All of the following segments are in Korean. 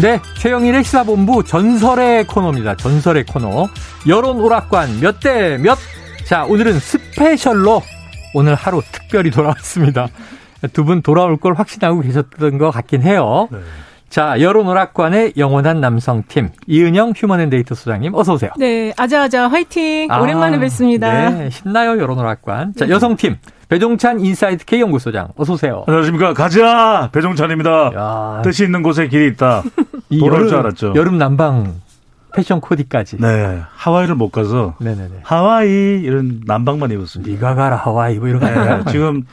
네, 최영일의 시사본부 전설의 코너입니다. 전설의 코너. 여론 오락관 몇 대 몇? 자, 오늘은 special로 오늘 하루 특별히 돌아왔습니다. 두 분 돌아올 걸 확신하고 계셨던 것 같긴 해요. 네. 자, 여론 오락관의 영원한 남성팀 이은영 휴먼앤데이터 소장님 어서 오세요. 네, 아자아자 화이팅. 아, 오랜만에 뵙습니다. 네, 신나요 여론 오락관. 자, 네. 여성팀 배종찬 인사이드 K 연구소장 어서 오세요. 안녕하십니까 가자 배종찬입니다. 야. 뜻이 있는 곳에 길이 있다. 돌아올 여름, 줄 알았죠. 여름 난방 패션 코디까지. 네. 하와이를 못 가서. 네네네. 하와이 이런 난방만 입었습니다. 네가 가라 하와이 뭐 이런 거. 네. 지금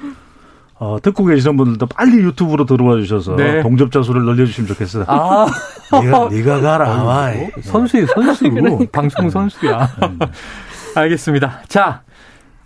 어, 듣고 계시는 분들도 빨리 유튜브로 들어와 주셔서 네. 동접자 수를 늘려주시면 좋겠어요. 아, 네가, 네가 가라 하와이. 선수예요, 선수. 그러니까. 방송 선수야. 음. 알겠습니다. 자,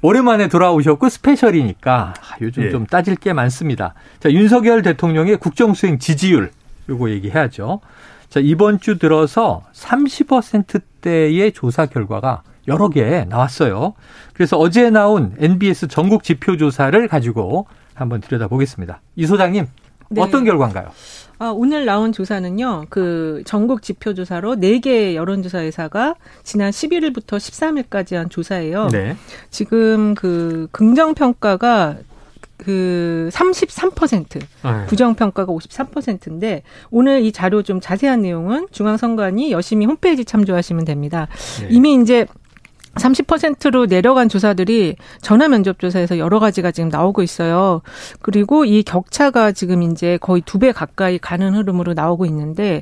오랜만에 돌아오셨고 스페셜이니까 요즘 예. 좀 따질 게 많습니다. 자, 윤석열 대통령의 국정수행 지지율 요거 얘기해야죠. 자, 이번 주 들어서 30%대의 조사 결과가 여러 개 나왔어요. 그래서 어제 나온 NBS 전국 지표 조사를 가지고 한번 들여다보겠습니다. 이 소장님, 네. 어떤 결과인가요? 아, 오늘 나온 조사는요, 그 전국 지표 조사로 4개 여론조사 회사가 지난 11일부터 13일까지 한 조사예요. 네. 지금 그 긍정평가가 그 33%, 아, 네. 부정평가가 53%인데 오늘 이 자료 좀 자세한 내용은 중앙선관위 여심히 홈페이지 참조하시면 됩니다. 네. 이미 이제 30%로 내려간 조사들이 전화 면접 조사에서 여러 가지가 지금 나오고 있어요. 그리고 이 격차가 지금 이제 거의 두 배 가까이 가는 흐름으로 나오고 있는데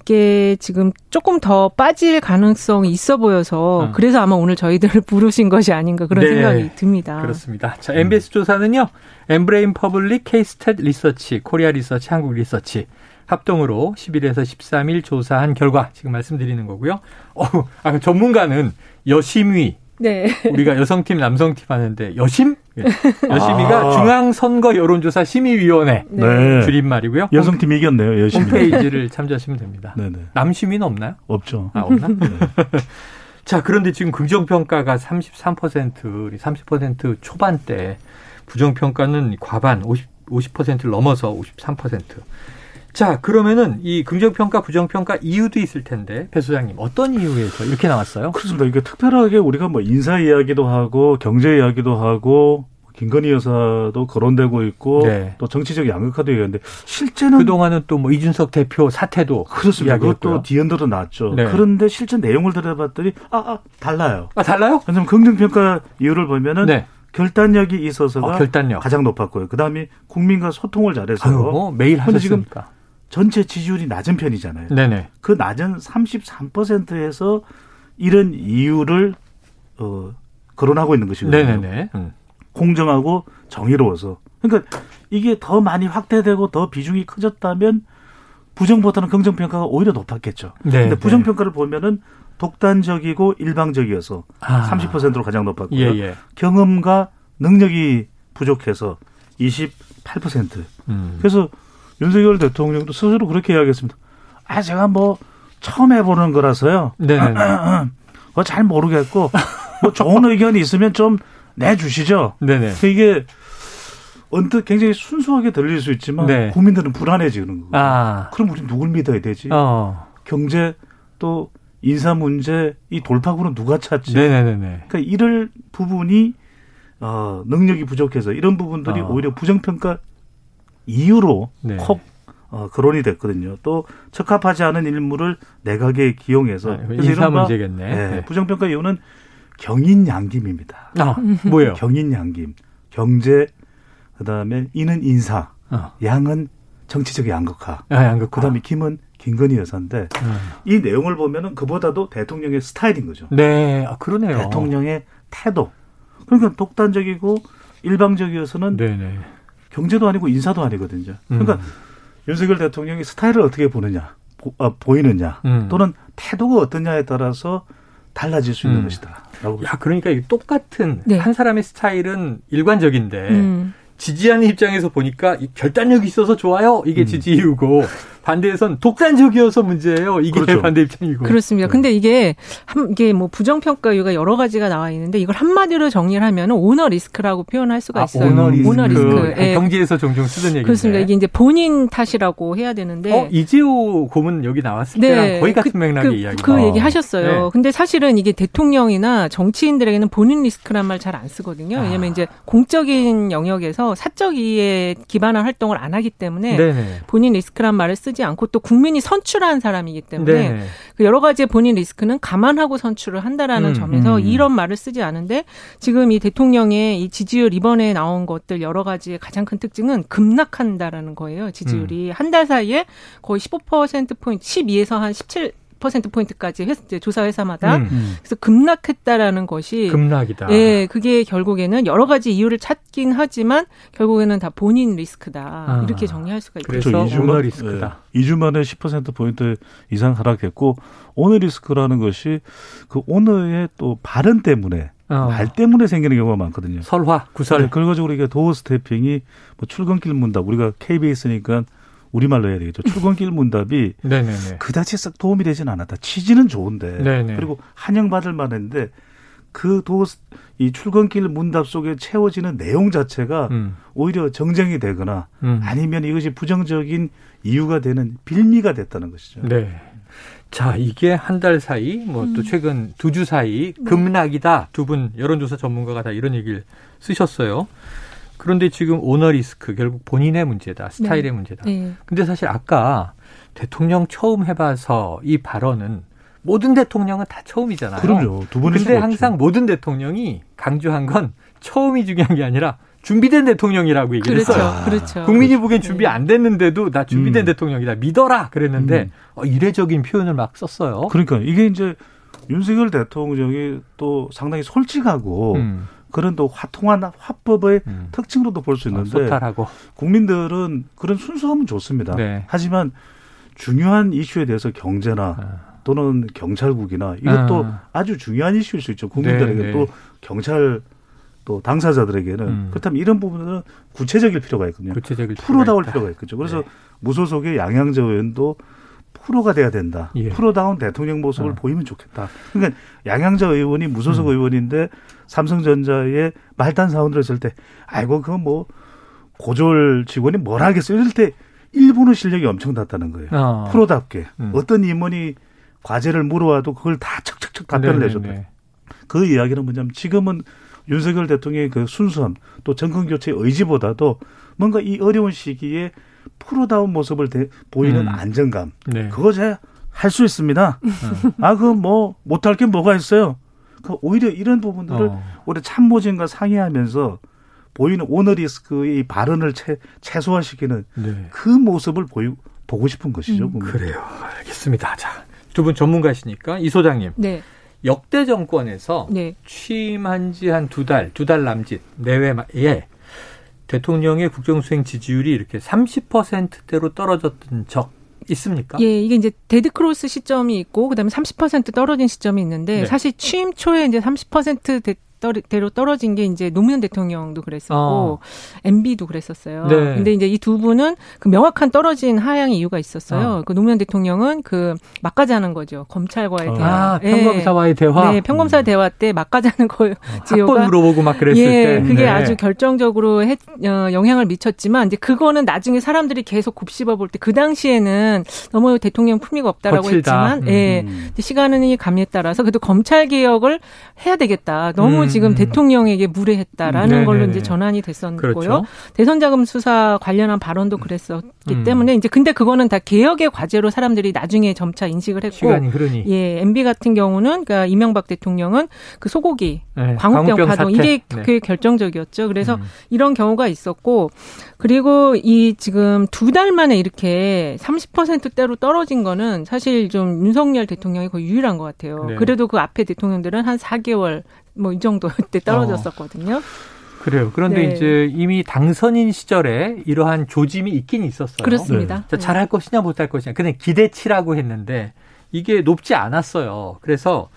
이게 지금 조금 더 빠질 가능성이 있어 보여서 음. 그래서 아마 오늘 저희들을 부르신 것이 아닌가 그런 네. 생각이 듭니다. 그렇습니다. 자, NBS 조사는요. 엠브레인 퍼블릭 케이스탯 리서치, 코리아 리서치, 한국 리서치 합동으로 11에서 13일 조사한 결과 지금 말씀드리는 거고요. 어, 아, 전문가는 여심위. 네. 우리가 여성팀, 남성팀 하는데 여심? 예. 여심위가 아. 중앙선거 여론조사 심의위원회 네. 줄임말이고요. 여성팀이 이겼네요. 여심위. 홈페이지를 참조하시면 됩니다. 네네. 남심위는 없나요? 없죠. 아, 없나? 네. 자, 그런데 지금 긍정평가가 33%, 30% 초반대, 부정평가는 과반, 50, 50%를 넘어서 53%. 자, 그러면은 이 긍정평가, 부정평가 이유도 있을 텐데, 배 소장님, 어떤 이유에서 이렇게 나왔어요? 그렇습니다. 이게 특별하게 우리가 뭐 인사 이야기도 하고, 경제 이야기도 하고, 김건희 여사도 거론되고 있고, 네. 또 정치적 양극화도 얘기하는데, 실제는. 그동안은 또 뭐 이준석 대표 사태도. 그렇습니다. 그것도 뒤흔들어 놨죠. 네. 그런데 실제 내용을 들어봤더니, 아, 아, 달라요. 아, 달라요? 왜냐면 긍정평가 이유를 보면은, 네. 결단력이 있어서가 어, 결단력. 가장 높았고요. 그다음에 국민과 소통을 잘해서 아유, 뭐 매일 하셨으니까. 전체 지지율이 낮은 편이잖아요. 네네. 그 낮은 33%에서 이런 이유를 어 거론하고 있는 것이거든요. 네네네. 음. 공정하고 정의로워서. 그러니까 이게 더 많이 확대되고 더 비중이 커졌다면 부정보다는 긍정 평가가 오히려 높았겠죠. 네. 근데 부정 평가를 보면은 독단적이고 일방적이어서 아. 30%로 가장 높았고요. 예, 예. 경험과 능력이 부족해서 28%. 음. 그래서 윤석열 대통령도 스스로 그렇게 이야기했습니다. 아, 제가 뭐 처음 해보는 거라서요. 네. 뭐잘 모르겠고 뭐 좋은 의견이 있으면 좀 내주시죠. 네네. 이게 언뜻 굉장히 순수하게 들릴 수 있지만 네. 국민들은 불안해지는 거예요. 아. 그럼 우리 누굴 믿어야 되지? 어. 경제 또 인사 문제 이 돌파구는 누가 찾지? 네네네. 그러니까 이럴 부분이 어 능력이 부족해서 이런 부분들이 어. 오히려 부정평가 이유로 네. 콕 어, 거론이 됐거든요. 또 적합하지 않은 인물을 내각에 기용해서 아, 인사 문제겠네. 네, 네. 부정평가 이유는 경인 양김입니다. 아, 뭐예요? 경인 양김. 경제 그다음에 이는 인사, 어. 양은 정치적 양극화. 아, 양극화. 그다음에 김은 김건희 여사인데 음. 이 내용을 보면은 그보다도 대통령의 스타일인 거죠. 네, 아, 그러네요. 대통령의 태도. 그러니까 독단적이고 일방적이어서는 네네. 경제도 아니고 인사도 아니거든요. 그러니까 음. 윤석열 대통령이 스타일을 어떻게 보느냐. 보, 어, 보이느냐 음. 또는 태도가 어떠냐에 따라서 달라질 수 있는 음. 것이다. 야, 그러니까 똑같은 네. 한 사람의 스타일은 일관적인데 음. 지지하는 입장에서 보니까 결단력이 있어서 좋아요. 이게 음. 지지 이유고 반대에선 독단적이어서 문제예요. 이게 그렇죠. 반대 입장이고. 그렇습니다. 네. 근데 이게 한 이게 뭐 부정 평가 이유가 여러 가지가 나와 있는데 이걸 한마디로 정리를 하면 오너 리스크라고 표현할 수가 아, 있어요. 아, 오너 리스크. 오너 리스크. 네. 경제에서 종종 쓰던 얘기인데. 그렇습니다. 이게 이제 본인 탓이라고 해야 되는데. 어, 이재호 고문 여기 나왔을 네. 때랑 거의 같은 그, 맥락의 그, 이야기. 그 얘기 하셨어요. 네. 근데 사실은 이게 대통령이나 정치인들에게는 본인 리스크란 말 잘 안 쓰거든요. 아. 왜냐하면 아. 이제 공적인 영역에서 사적 이해에 기반한 활동을 안 하기 때문에 네네. 본인 리스크란 말을 쓰지 않고 또 국민 국민이 선출한 사람이기 때문에 네. 그 여러 가지의 본인 리스크는 감안하고 선출을 한다라는 음, 점에서 음. 이런 말을 쓰지 않은데 지금 이 대통령의 이 지지율 이번에 나온 것들 여러 가지의 가장 큰 특징은 급락한다라는 거예요. 지지율이 음. 한달 사이에 거의 15% 포인트 12에서 한 17. 10%포인트까지 회, 조사 회사마다 음, 음. 그래서 급락했다라는 것이 급락이다. 예, 그게 결국에는 여러 가지 이유를 찾긴 하지만 결국에는 다 본인 리스크다. 아, 이렇게 정리할 수가 있죠. 그래서 2주 리스크다. 예, 2주 만에 10% 포인트 이상 하락했고 오늘 리스크라는 것이 그 오늘의 또 발언 때문에 어. 말 때문에 생기는 경우가 많거든요. 설화, 구설. 네, 그래가지고 우리가 도어 스태핑이 뭐 출근길 문답 우리가 KBS니까 우리말로 해야 되겠죠. 출근길 문답이 그다지 썩 도움이 되진 않았다. 취지는 좋은데 네네. 그리고 환영받을 만했는데 그 도 이 출근길 문답 속에 채워지는 내용 자체가 음. 오히려 정쟁이 되거나 음. 아니면 이것이 부정적인 이유가 되는 빌미가 됐다는 것이죠. 네. 자, 이게 한 달 사이, 뭐또 음. 최근 두 주 사이 네. 급락이다. 두 분 여론조사 전문가가 다 이런 얘기를 쓰셨어요. 그런데 지금 오너 리스크 결국 본인의 문제다. 스타일의 네. 문제다. 네. 근데 사실 아까 대통령 처음 해봐서 이 발언은 모든 대통령은 다 처음이잖아요. 그럼요. 두 번의 근데 항상 모든 대통령이 강조한 건 처음이 중요한 게 아니라 준비된 대통령이라고 얘기를 그렇죠, 했어요. 그렇죠. 국민이 보기엔 준비 안 됐는데도 나 준비된 음. 대통령이다. 믿어라. 그랬는데 음. 어, 이례적인 표현을 막 썼어요. 그러니까 이게 이제 윤석열 대통령이 또 상당히 솔직하고 음. 그런 또 화통한 화법의 음. 특징으로도 볼수 아, 있는데 소탈하고. 국민들은 그런 순수함은 좋습니다. 네. 하지만 중요한 이슈에 대해서 경제나 아. 또는 경찰국이나 이것도 아. 주 중요한 이슈일 수 있죠. 국민들에게 네, 네. 또 경찰 또 당사자들에게는 음. 그렇다면 이런 부분은 구체적일 필요가 있거든요. 구체적일 프로다울 필요가, 필요가 있겠죠. 그래서 네. 무소속의 양양저 의원도 프로가 돼야 된다. 예. 프로다운 대통령 모습을 어. 보이면 좋겠다. 그러니까 양양자 의원이 무소속 음. 의원인데 삼성전자의 말단 사원들 했을 때 아이고 그건 뭐 고졸 직원이 뭘 하겠어요. 이럴 때 일본의 실력이 엄청 났다는 거예요. 어. 프로답게 음. 어떤 임원이 과제를 물어와도 그걸 다 척척척 답변을 네네네. 해줬다. 그 이야기는 뭐냐면 지금은 윤석열 대통령의 그 순수함 또 정권 교체 의지보다도 뭔가 이 어려운 시기에 프로다운 모습을 대, 보이는 음. 안정감. 네. 그거 제가 할 수 있습니다. 음. 아, 그 뭐, 못할 게 뭐가 있어요. 그 오히려 이런 부분들을 어. 우리 참모진과 상의하면서 보이는 오너리스크의 발언을 채, 최소화시키는 네. 그 모습을 보이, 보고 싶은 것이죠. 음. 그래요. 알겠습니다. 자, 두 분 전문가시니까 이 소장님. 네. 역대 정권에서 네. 취임한 지 한 두 달, 두 달 남짓 내외에 대통령의 국정수행 지지율이 이렇게 30%대로 떨어졌던 적 있습니까? 예, 이게 이제 데드 크로스 시점이 있고 그다음에 30% 떨어진 시점이 있는데 네. 사실 취임 초에 이제 30% 대로 떨어진 게 이제 노무현 대통령도 그랬었고 어. MB도 그랬었어요. 네. 근데 이제 이 두 분은 그 명확한 떨어진 하향의 이유가 있었어요. 어. 그 노무현 대통령은 그 막가자는 거죠. 검찰과의 어. 대화. 아, 평검사와의 네. 대화. 네, 평검사 음. 대화 때 막가자는 거예요. 학번 물어보고 막 그랬을 예, 때. 그게 네. 아주 결정적으로 해, 어, 영향을 미쳤지만 이제 그거는 나중에 사람들이 계속 곱씹어 볼 때 그 당시에는 너무 대통령 품위가 없다라고 거칠다. 했지만 음. 예. 시간이 감에 따라서 그래도 검찰 개혁을 해야 되겠다. 너무 음. 지금 음. 대통령에게 무례했다라는 음. 걸로 이제 전환이 됐었고요. 그렇죠. 대선 자금 수사 관련한 발언도 그랬었기 음. 때문에 이제 근데 그거는 다 개혁의 과제로 사람들이 나중에 점차 인식을 했고 시간이 흐르니. 예, MB 같은 경우는 그러니까 이명박 대통령은 그 소고기 네, 광우병, 광우병 파동 이게 네. 그 결정적이었죠. 그래서 음. 이런 경우가 있었고 그리고 이 지금 두 달 만에 이렇게 30%대로 떨어진 거는 사실 좀 윤석열 대통령이 거의 유일한 것 같아요. 네. 그래도 그 앞에 대통령들은 한 4개월 뭐 이 정도 때 떨어졌었거든요. 어. 그래요. 그런데 네. 이제 이미 당선인 시절에 이러한 조짐이 있긴 있었어요. 그렇습니다. 네. 잘할 것이냐 못할 것이냐. 그냥 기대치라고 했는데 이게 높지 않았어요. 그래서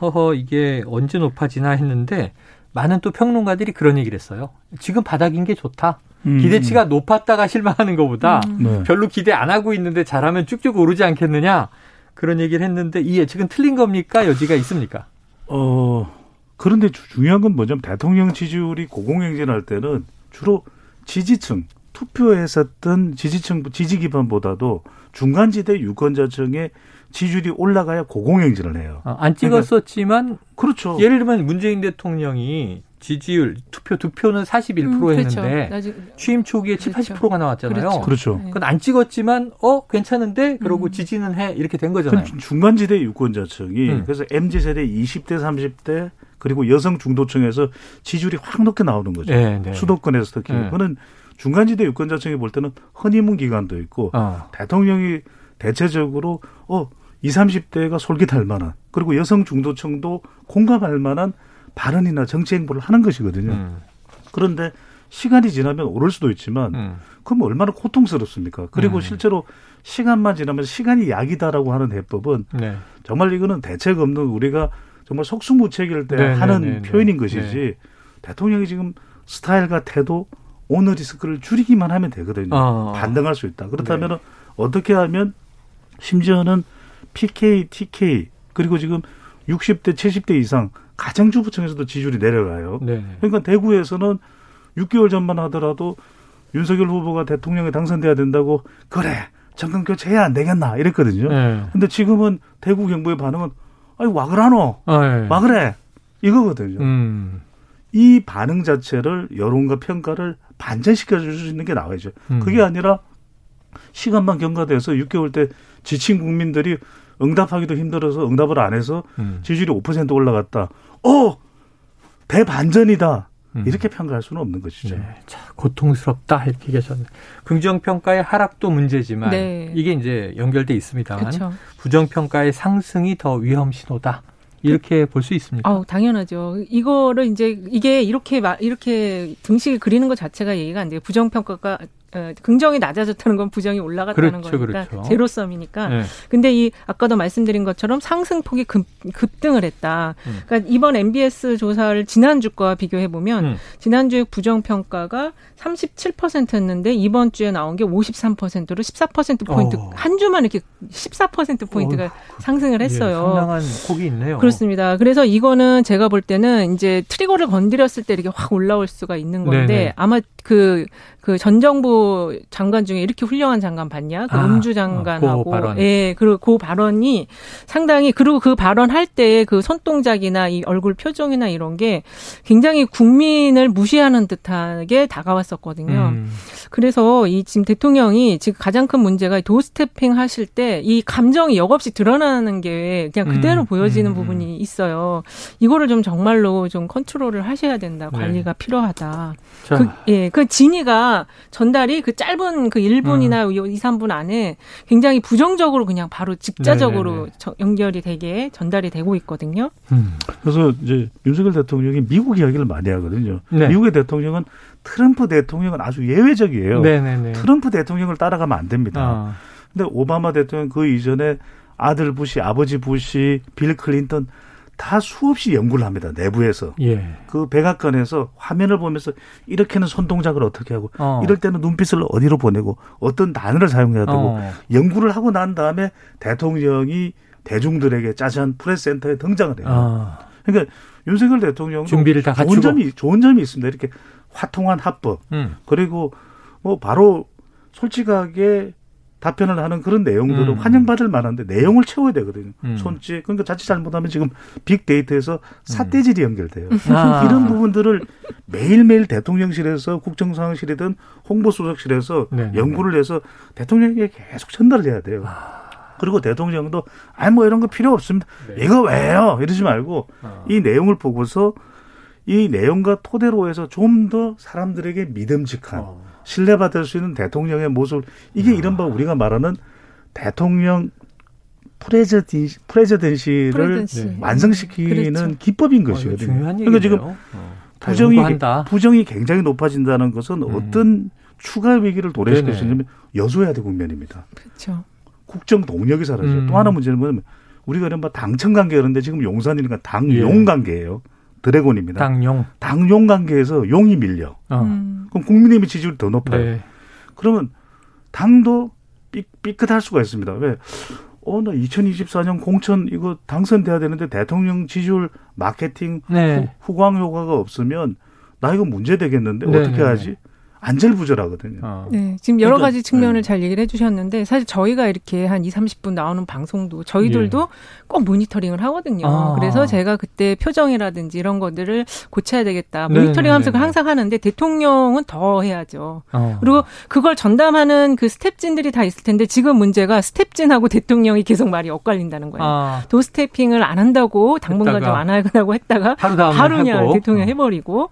허허 이게 언제 높아지나 했는데 많은 또 평론가들이 그런 얘기를 했어요. 지금 바닥인 게 좋다. 음. 기대치가 높았다가 실망하는 것보다 음. 네. 별로 기대 안 하고 있는데 잘하면 쭉쭉 오르지 않겠느냐 그런 얘기를 했는데 이 예측은 틀린 겁니까 여지가 있습니까? 어 그런데 중요한 건 뭐냐면 대통령 지지율이 고공행진할 때는 주로 지지층 투표했었던 지지층 지지 기반보다도 중간지대 유권자층의 지지율이 올라가야 고공행진을 해요. 아, 안 찍었었지만 그러니까, 그렇죠. 예를 들면 문재인 대통령이 지지율 투표 득표는 41% 음, 그렇죠. 했는데 그렇죠. 취임 초기에 그렇죠. 7, 80%가 나왔잖아요. 그렇죠. 그렇죠. 그건 안 찍었지만 어 괜찮은데 그러고 음. 지지는 해 이렇게 된 거잖아요. 중간지대 유권자층이 음. 그래서 mz 세대 20대 30대 그리고 여성 중도층에서 지지율이 확 높게 나오는 거죠. 네, 네. 수도권에서 특히 네. 그거는 중간지대 유권자층이 볼 때는 허니문 기간도 있고 어. 대통령이 대체적으로 어 20, 30대가 솔깃할 만한 그리고 여성 중도층도 공감할 만한 발언이나 정치 행보를 하는 것이거든요. 음. 그런데 시간이 지나면 오를 수도 있지만 음. 그럼 얼마나 고통스럽습니까? 그리고 음. 실제로 시간만 지나면 시간이 약이다라고 하는 해법은 네. 정말 이거는 대책 없는 우리가 정말 속수무책일 때 네, 네 하는 네, 네, 표현인 것이지 네. 대통령이 지금 스타일과 태도 오너 리스크를 줄이기만 하면 되거든요. 어. 반등할 수 있다. 그렇다면 네. 어떻게 하면 심지어는 PK, TK 그리고 지금 60대, 70대 이상 가정주부층에서도 지지율이 내려가요. 네. 그러니까 대구에서는 6개월 전만 하더라도 윤석열 후보가 대통령에 당선돼야 된다고 그래 정권 교체해야 안 되겠나 이랬거든요. 네. 근데 지금은 대구 경북의 반응은 아이 와 그라노 아, 네. 와 그래 이거거든요. 음. 이 반응 자체를 여론과 평가를 반전시켜 줄 수 있는 게 나와야죠. 음. 그게 아니라 시간만 경과돼서 6개월 때 지친 국민들이 응답하기도 힘들어서 응답을 안 해서 음. 지지율이 5% 올라갔다. 어 대반전이다. 음. 이렇게 평가할 수는 없는 것이죠. 네. 자, 고통스럽다 이렇게 계셨네. 긍정 평가의 하락도 문제지만 네. 이게 이제 연결돼 있습니다만 부정 평가의 상승이 더 위험 신호다. 이렇게 볼 수 있습니다. 아, 당연하죠. 이거를 이제 이게 이렇게 이렇게 등식을 그리는 것 자체가 이해가 안 돼요. 부정 평가가 어, 긍정이 낮아졌다는 건 부정이 올라갔다는 그렇죠, 거니까 그렇죠. 제로섬이니까. 네. 근데 이 아까도 말씀드린 것처럼 상승폭이 급, 급등을 했다. 음. 그러니까 이번 NBS 조사를 지난주과 비교해 보면 음. 지난주에 부정 평가가 37%였는데 이번 주에 나온 게 53%로 14% 포인트 어. 한 주만 이렇게 14% 포인트가 어. 상승을 했어요. 예, 상당한 폭이 있네요. 그렇습니다. 그래서 이거는 제가 볼 때는 이제 trigger를 건드렸을 때 이렇게 확 올라올 수가 있는 건데 네네. 아마 그 그 전 정부 장관 중에 이렇게 훌륭한 장관 봤냐? 그 아, 음주 장관하고 그 예, 그리고 그 발언이 상당히 그리고 그 발언할 때 그 손동작이나 이 얼굴 표정이나 이런 게 굉장히 국민을 무시하는 듯하게 다가왔었거든요. 음. 그래서 이 지금 대통령이 지금 가장 큰 문제가 도스태핑 하실 때 이 감정이 역없이 드러나는 게 그냥 그대로 음. 보여지는 음. 부분이 있어요. 이거를 좀 정말로 좀 컨트롤을 하셔야 된다. 네. 관리가 네. 필요하다. 그, 예, 그 진위가 전달이 그 짧은 그 1분이나 음. 2, 3분 안에 굉장히 부정적으로 그냥 바로 직자적으로 네. 연결이 되게 전달이 되고 있거든요. 음. 그래서 이제 윤석열 대통령이 미국 이야기를 많이 하거든요. 네. 미국의 대통령은 트럼프 대통령은 아주 예외적이에요. 네네네. 트럼프 대통령을 따라가면 안 됩니다. 아. 근데 오바마 대통령 그 이전에 아들 부시, 아버지 부시, 빌 클린턴 다 수없이 연구를 합니다. 내부에서. 예. 그 백악관에서 화면을 보면서 이렇게는 손 동작을 어떻게 하고 어. 이럴 때는 눈빛을 어디로 보내고 어떤 단어를 사용해야 되고 어. 연구를 하고 난 다음에 대통령이 대중들에게 짜잔 프레스센터에 등장을 해요. 어. 그러니까 윤석열 대통령 준비를 다 좋은 점이 좋은 점이 있습니다. 이렇게 화통한 합법 음. 그리고 뭐 바로 솔직하게 답변을 하는 그런 내용들은 음. 환영받을 만한데 내용을 채워야 되거든요. 음. 손짓 그러니까 자칫 잘못하면 지금 빅데이터에서 사태질이 연결돼요. 음. 아. 이런 부분들을 매일매일 대통령실에서 국정상황실이든 홍보수석실에서 네, 네, 네. 연구를 해서 대통령에게 계속 전달을 해야 돼요. 아. 그리고 대통령도 아니 뭐 이런 거 필요 없습니다. 네. 이거 왜요? 이러지 말고 아. 이 내용을 보고서 이 내용과 토대로 해서 좀 더 사람들에게 믿음직한 어. 신뢰받을 수 있는 대통령의 모습 이게 야. 이른바 우리가 말하는 대통령 프레저디, 프레저덴시를 프레젠시. 완성시키는 그렇죠. 기법인 것이거든요. 그러니까 지금 어. 부정이 한다. 부정이 굉장히 높아진다는 것은 음. 어떤 추가 위기를 도래시킬 수 있냐면 여소야대 국면입니다. 그렇죠. 국정 동력이 사라져요. 음. 또 하나 문제는 뭐냐면 우리가 이른바 당청 관계 그런데 지금 용산이니까 당용 예. 관계예요. 드래곤입니다. 당용. 당용 관계에서 용이 밀려. 어. 음. 그럼 국민의힘의 지지율이 더 높아요. 네. 그러면 당도 삐, 삐끗할 수가 있습니다. 왜? 어, 나 2024년 공천 이거 당선돼야 되는데 대통령 지지율 마케팅 네. 후, 광 효과가 없으면 나 이거 문제 되겠는데 네, 어떻게 네, 하지? 네. 안절부절하거든요. 어. 네, 지금 여러 그러니까, 가지 측면을 네. 잘 얘기를 해주셨는데 사실 저희가 이렇게 한 2, 30분 나오는 방송도 저희들도 예. 꼭 모니터링을 하거든요. 아. 그래서 제가 그때 표정이라든지 이런 것들을 고쳐야 되겠다. 네, 모니터링하면서 네, 네, 항상 하는데 대통령은 더 해야죠. 어. 그리고 그걸 전담하는 그 스텝진들이 다 있을 텐데 지금 문제가 스텝진하고 대통령이 계속 말이 엇갈린다는 거예요. 아. 도스태핑을 안 한다고 당분간 좀 안 하고 했다가 바로 그냥 대통령 어. 해버리고.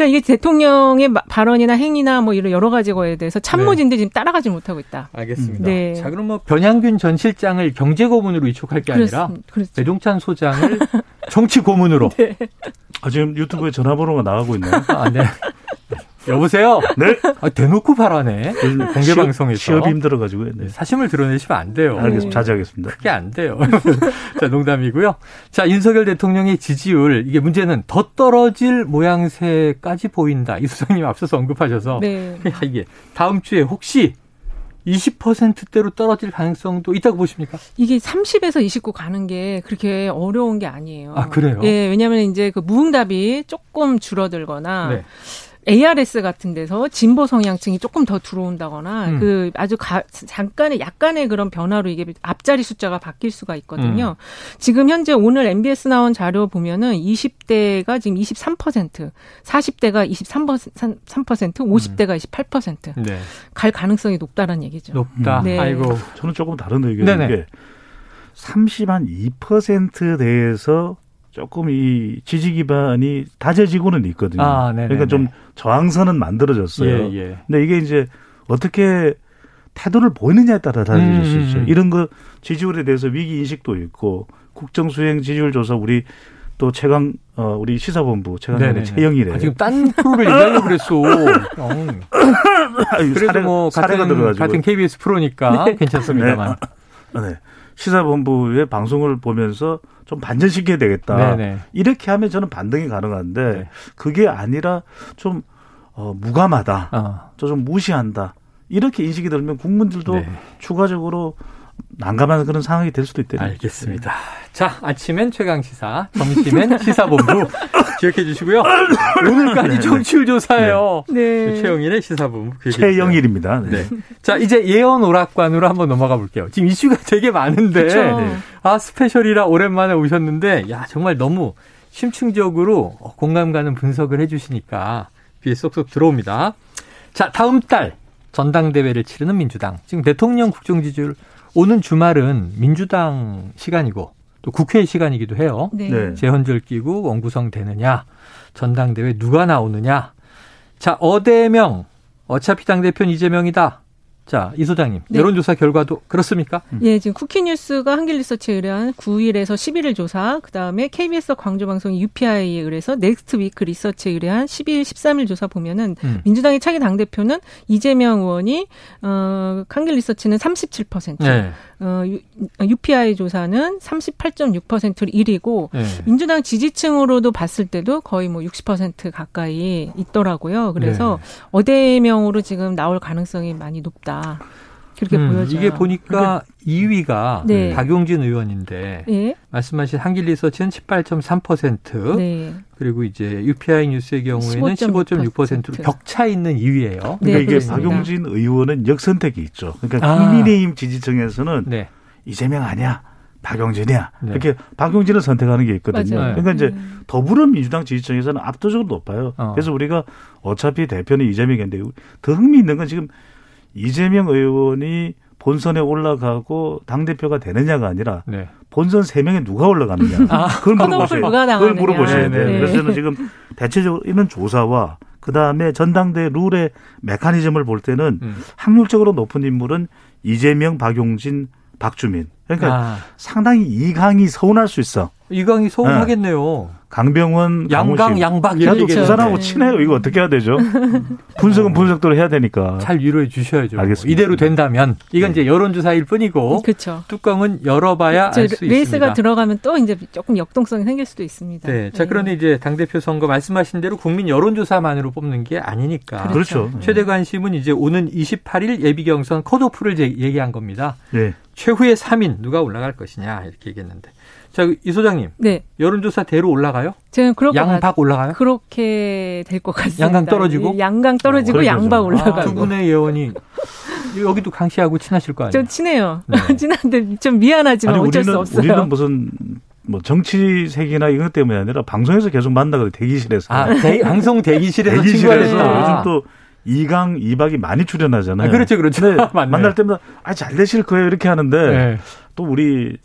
그러니까 이게 대통령의 발언이나 행위나 뭐 이런 여러 가지 거에 대해서 참모진들이 네. 지금 따라가지 못하고 있다. 알겠습니다. 네. 자, 그럼 뭐 변양균 전 실장을 경제 고문으로 위촉할 게 아니라 그렇습니다. 배종찬 소장을 정치 고문으로. 네. 아, 지금 유튜브에 전화번호가 나가고 있나요? 아, 네. 여보세요? 네? 아, 대놓고 발언해. 공개 방송에서. 취업이 힘들어가지고. 네. 사심을 드러내시면 안 돼요. 알겠습니다. 자제하겠습니다. 그게 안 돼요. 자, 농담이고요. 자, 윤석열 대통령의 지지율, 이게 문제는 더 떨어질 모양새까지 보인다. 이 수장님 앞서서 언급하셔서. 네. 이게 다음 주에 혹시 20%대로 떨어질 가능성도 있다고 보십니까? 이게 30에서 29 가는 게 그렇게 어려운 게 아니에요. 아, 그래요? 예, 왜냐하면 이제 그 무응답이 조금 줄어들거나 네. ARS 같은 데서 진보 성향층이 조금 더 들어온다거나 음. 그 아주 가, 잠깐의 약간의 그런 변화로 이게 앞자리 숫자가 바뀔 수가 있거든요. 음. 지금 현재 오늘 MBS 나온 자료 보면은 20대가 지금 23%, 40대가 23%, 3%, 50대가 28%. 네. 갈 가능성이 높다는 얘기죠. 높다. 네. 아이고. 저는 조금 다른 의견인 게 30 한 2%대에서 조금 이 지지 기반이 다져지고는 있거든요. 아, 그러니까 좀 저항선은 만들어졌어요. 예, 예. 근데 이게 이제 어떻게 태도를 보이느냐에 따라 달라질 음, 수 있죠. 음. 이런 거 지지율에 대해서 위기 인식도 있고 국정 수행 지지율 조사 우리 또 최강 어 우리 시사본부 최강 최영일에 아, 지금 딴 프로를 얘기하려고 그랬어. 어. 그래도 사례, 뭐 같은, 들어가지고 같은 KBS 프로니까 네. 괜찮습니다만. 네. 네. 시사본부의 방송을 보면서 좀 반전시켜야 되겠다. 네네. 이렇게 하면 저는 반등이 가능한데 네. 그게 아니라 좀 어, 무감하다. 어. 좀 무시한다. 이렇게 인식이 들면 국민들도 네. 추가적으로 난감한 그런 상황이 될 수도 있대요. 알겠습니다. 자, 아침엔 최강 시사, 점심엔 시사본부 기억해 주시고요. 오늘까지 네, 청취율 조사예요. 네. 네. 최영일의 시사본부. 최영일입니다. 네. 네. 자, 이제 예언 오락관으로 한번 넘어가 볼게요. 지금 이슈가 되게 많은데 네. 아 스페셜이라 오랜만에 오셨는데 야 정말 너무 심층적으로 공감 가는 분석을 해 주시니까 귀에 쏙쏙 들어옵니다. 자, 다음 달 전당대회를 치르는 민주당. 지금 대통령 국정지지율 오는 주말은 민주당 시간이고 또 국회 시간이기도 해요. 네. 네. 제헌절 끼고 원구성 되느냐, 전당대회 누가 나오느냐. 자, 어대명 어차피 당대표는 이재명이다. 자, 이 소장님. 네. 여론조사 결과도 그렇습니까? 음. 예, 지금 쿠키뉴스가 한길리서치에 의뢰한 9일에서 11일 조사, 그 다음에 KBS 광주방송 UPI에 의해서 넥스트 위크 리서치에 의뢰한 12일, 13일 조사 보면은 음. 민주당의 차기 당대표는 이재명 의원이, 어, 한길리서치는 37%. 네. 어, UPI 조사는 38.6%를 1위고 네. 민주당 지지층으로도 봤을 때도 거의 뭐 60% 가까이 있더라고요. 그래서 네. 어대명으로 지금 나올 가능성이 많이 높다. 그렇게 음, 보여져요. 이게 보니까 2위가 네. 박용진 의원인데 네. 말씀하신 한길리 서치는 18.3% 네. 그리고 이제 UPI 뉴스의 경우에는 15.6%로 벽차 있는 2위예요. 그러니까 네, 이게 그렇습니다. 박용진 의원은 역선택이 있죠. 그러니까 아. 국민의힘 지지층에서는 네. 이재명 아니야. 박용진이야. 네. 이렇게 박용진을 선택하는 게 있거든요. 맞아요. 그러니까 이제 음. 더불어민주당 지지층에서는 압도적으로 높아요. 어. 그래서 우리가 어차피 대표는 이재명인데 더 흥미있는 건 지금 이재명 의원이 본선에 올라가고 당 대표가 되느냐가 아니라 네. 본선 세 명에 누가 올라가느냐 아, 그걸 물어보셔야. 그걸 물어보셔야 돼요. 네. 그래서 저는 지금 대체적으로 이런 조사와 그 다음에 전당대 룰의 메커니즘을 볼 때는 음. 확률적으로 높은 인물은 이재명, 박용진, 박주민. 그러니까 아. 상당히 이강이 서운할 수 있어. 이강이 서운하겠네요. 네. 강병원, 양강. 양박 이렇게 두 사람하고 네. 친해요. 이거 어떻게 해야 되죠? 분석은 분석대로 해야 되니까. 잘 위로해 주셔야죠. 알겠습니다. 이대로 된다면 이건 네. 이제 여론조사일 뿐이고 그렇죠. 뚜껑은 열어봐야 알 수 있습니다. 레이스가 들어가면 또 이제 조금 역동성이 생길 수도 있습니다. 네. 자, 네. 그런데 이제 당 대표 선거 말씀하신 대로 국민 여론조사만으로 뽑는 게 아니니까. 그렇죠. 네. 최대 관심은 이제 오는 28일 예비 경선 컷오프를 얘기한 겁니다. 네. 최후의 3인 누가 올라갈 것이냐 이렇게 얘기했는데. 자, 이 소장님. 네. 여론조사 대로 올라가요? 저는 그럴 양박 올라가요? 그렇게 될 것 같습니다. 양강 떨어지고? 양강 떨어지고 어, 양박 올라가고. 아, 두 분의 예언이 여기도 강 씨하고 친하실 거 아니에요? 좀 친해요. 네. 친한데 좀 미안하지만 아니, 어쩔 우리는, 수 없어요. 우리는 무슨 뭐 정치색이나 이것 때문에 아니라 방송에서 계속 만나거든요. 대기실에서. 아, 대, 방송 대기실에서 대기실에서 요즘 또 이강 이박이 많이 출연하잖아요. 아, 그렇죠, 그렇죠. 네, 만날 때마다 아 잘 되실 거예요 이렇게 하는데 네. 또 우리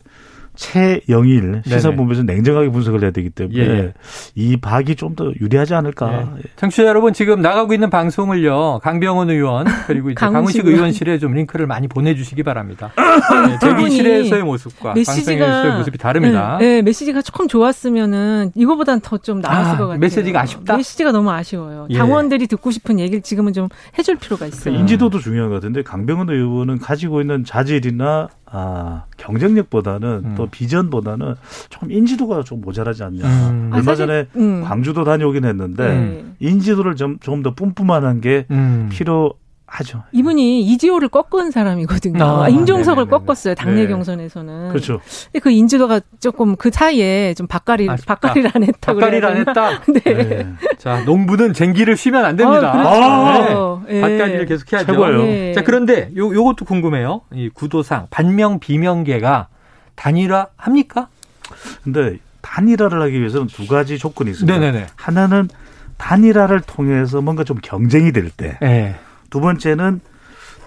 최영일 시사본부에서 냉정하게 분석을 해야 되기 때문에 예. 이 박이 좀 더 유리하지 않을까. 예. 청취자 여러분 지금 나가고 있는 방송을요 강병원 의원 그리고 이제 강훈식 의원실에 좀 링크를 많이 보내주시기 바랍니다. 네, 대기실에서의 모습과 방송에서의 모습이 다릅니다. 네, 네, 메시지가 조금 좋았으면은 이거보단 더 좀 나았을 아, 것 같아요. 메시지가 아쉽다. 메시지가 너무 아쉬워요. 예. 당원들이 듣고 싶은 얘기를 지금은 좀 해줄 필요가 있어요. 인지도도 중요한 것 같은데 강병원 의원은 가지고 있는 자질이나 아, 경쟁력보다는 음. 또 비전보다는 조금 인지도가 좀 모자라지 않냐. 음. 얼마 아, 전에 음. 광주도 다녀오긴 했는데 네. 인지도를 좀 조금 더 뿜뿜하는 게 음. 필요 하죠. 이분이 이지호를 꺾은 사람이거든요. 아, 임종석을 네네네네. 꺾었어요. 당내 네. 경선에서는. 그렇죠. 근데 그 인지도가 조금 그 사이에 좀 바까리 바까리를 안 했다. 바까리를 안 했다. 네. 네. 자, 농부는 쟁기를 쉬면 안 됩니다. 아, 그렇죠. 네. 네. 바까리를 계속 해야죠. 최고예요. 네. 자, 그런데 요 요것도 궁금해요. 이 구도상 반명 비명계가 단일화 합니까? 근데 단일화를 하기 위해서는 두 가지 조건이 있습니다. 네네네. 하나는 단일화를 통해서 뭔가 좀 경쟁이 될 때. 네. 두 번째는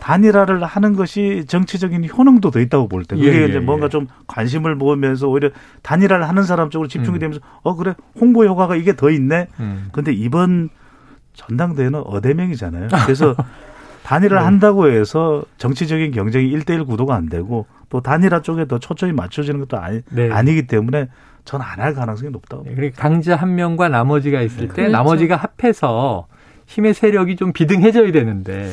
단일화를 하는 것이 정치적인 효능도 더 있다고 볼 때. 그게 예, 예, 이제 뭔가 예. 좀 관심을 모으면서 오히려 단일화를 하는 사람 쪽으로 집중이 음. 되면서 어 그래 홍보 효과가 이게 더 있네. 음. 근데 이번 전당대회는 어대명이잖아요. 그래서 단일화를 네. 한다고 해서 정치적인 경쟁이 일대일 구도가 안 되고 또 단일화 쪽에 더 초점이 맞춰지는 것도 아니, 네. 아니기 때문에 전 안 할 가능성이 높다고. 네, 그리고 강자 한 명과 나머지가 있을 네. 때 그렇죠. 나머지가 합해서 힘의 세력이 좀 비등해져야 되는데.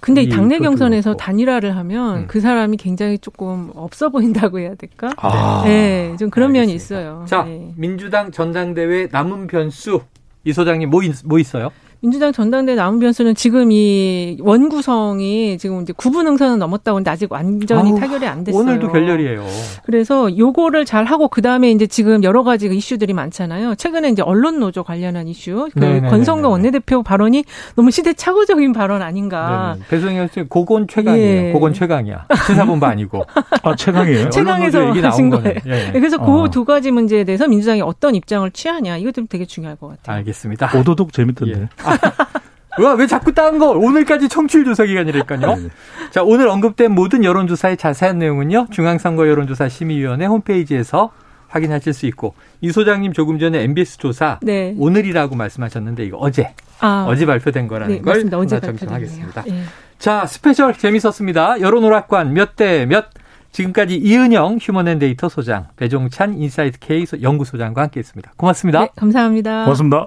근데 이 당내 경선에서 단일화를 하면 음. 그 사람이 굉장히 조금 없어 보인다고 해야 될까? 아. 네, 좀 그런 알겠습니다. 면이 있어요. 자, 네. 민주당 전당대회 남은 변수 이 소장님 뭐, 있, 뭐 있어요? 민주당 전당대 남은 변수는 지금 이 원구성이 지금 이제 구분 응선은 넘었다고 하는데 아직 완전히 아우, 타결이 안 됐어요. 오늘도 결렬이에요. 그래서 요거를 잘 하고 그다음에 이제 지금 여러 가지 그 이슈들이 많잖아요. 최근에 이제 언론 노조 관련한 이슈, 그 네, 네, 권성동 네, 원내대표 발언이 너무 시대착오적인 발언 아닌가. 배송현 씨 고건 최강이에요. 예. 고건 최강이야. 시사본부 아니고. 아, 최강이에요. 최강에서 얘기 나온 거예요. 예. 그래서 그두 가지 문제에 대해서 민주당이 어떤 입장을 취하냐 이것 도 되게 중요할 것 같아요. 알겠습니다. 오도독 재밌던데. 예. 아, 와, 왜 자꾸 딴 거? 오늘까지 청취율 조사 기간이랄까요? 네. 자, 오늘 언급된 모든 여론조사의 자세한 내용은요, 중앙선거 여론조사 심의위원회 홈페이지에서 확인하실 수 있고, 이 소장님 조금 전에 MBS 조사, 네. 오늘이라고 말씀하셨는데, 이거 어제, 아. 어제 발표된 거라는 네, 걸 맞습니다. 어제 정정하겠습니다. 네. 자, 스페셜 재밌었습니다. 여론오락관 몇 대 몇, 지금까지 이은영 휴먼앤데이터 소장, 배종찬 인사이트 K 연구소장과 함께했습니다. 고맙습니다. 네, 감사합니다. 고맙습니다.